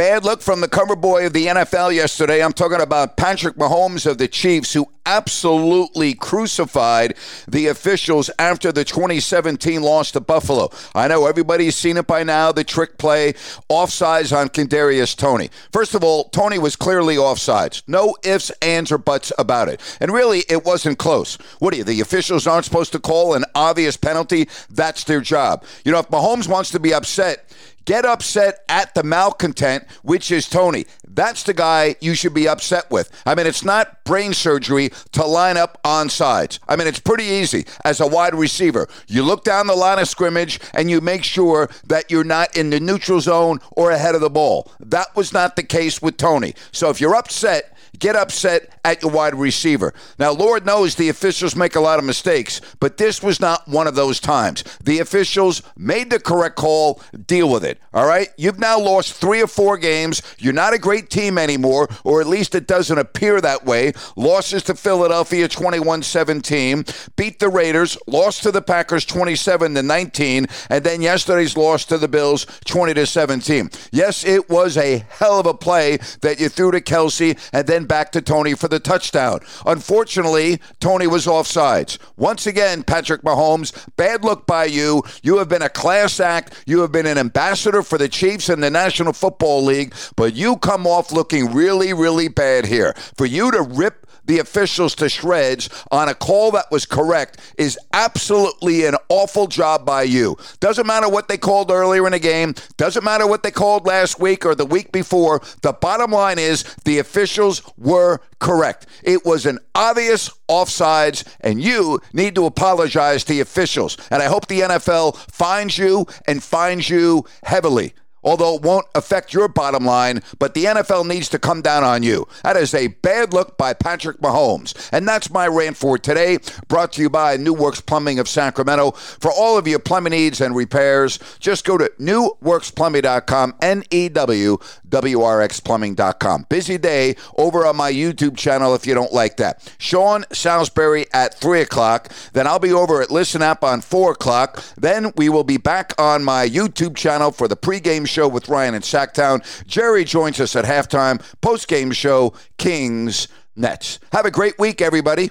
Bad look from the cover boy of the NFL yesterday. I'm talking about Patrick Mahomes of the Chiefs, who absolutely crucified the officials after the 2017 loss to Buffalo. I know everybody's seen it by now the trick play, offsides on Kadarius Toney. First of all, Toney was clearly offsides. No ifs, ands, or buts about it. And really, it wasn't close. What are you, the officials aren't supposed to call an obvious penalty? That's their job. You know, if Mahomes wants to be upset, get upset at the malcontent, which is Toney. That's the guy you should be upset with. I mean, it's not brain surgery to line up on sides. I mean, it's pretty easy as a wide receiver. You look down the line of scrimmage and you make sure that you're not in the neutral zone or ahead of the ball. That was not the case with Toney. So if you're upset, get upset at your wide receiver. Now, Lord knows the officials make a lot of mistakes, but this was not one of those times. The officials made the correct call, deal with it. All right? You've now lost three or four games. You're not a great team anymore, or at least it doesn't appear that way. Losses to Philadelphia 21 17, beat the Raiders, lost to the Packers 27 to 19, and then yesterday's loss to the Bills 20 to 17. Yes, it was a hell of a play that you threw to Kelce, and then back to Toney for the touchdown. Unfortunately, Toney was offsides. Once again, Patrick Mahomes, bad look by you. You have been a class act. You have been an ambassador for the Chiefs and the National Football League, but you come off looking really, really bad here. For you to rip the officials to shreds on a call that was correct is absolutely an awful job by you. Doesn't matter what they called earlier in the game, doesn't matter what they called last week or the week before. The bottom line is the officials were correct. It was an obvious offsides, and you need to apologize to the officials. And I hope the NFL finds you and finds you heavily although it won't affect your bottom line, but the NFL needs to come down on you. That is a bad look by Patrick Mahomes. And that's my rant for today, brought to you by New Works Plumbing of Sacramento. For all of your plumbing needs and repairs, just go to newworksplumbing.com, N E W W R X plumbing.com. Busy day over on my YouTube channel if you don't like that. Sean Salisbury at 3 o'clock. Then I'll be over at Listen App on 4 o'clock. Then we will be back on my YouTube channel for the pregame show with Ryan in Sacktown. Jerry joins us at halftime. Post game show, Kings Nets. Have a great week, everybody.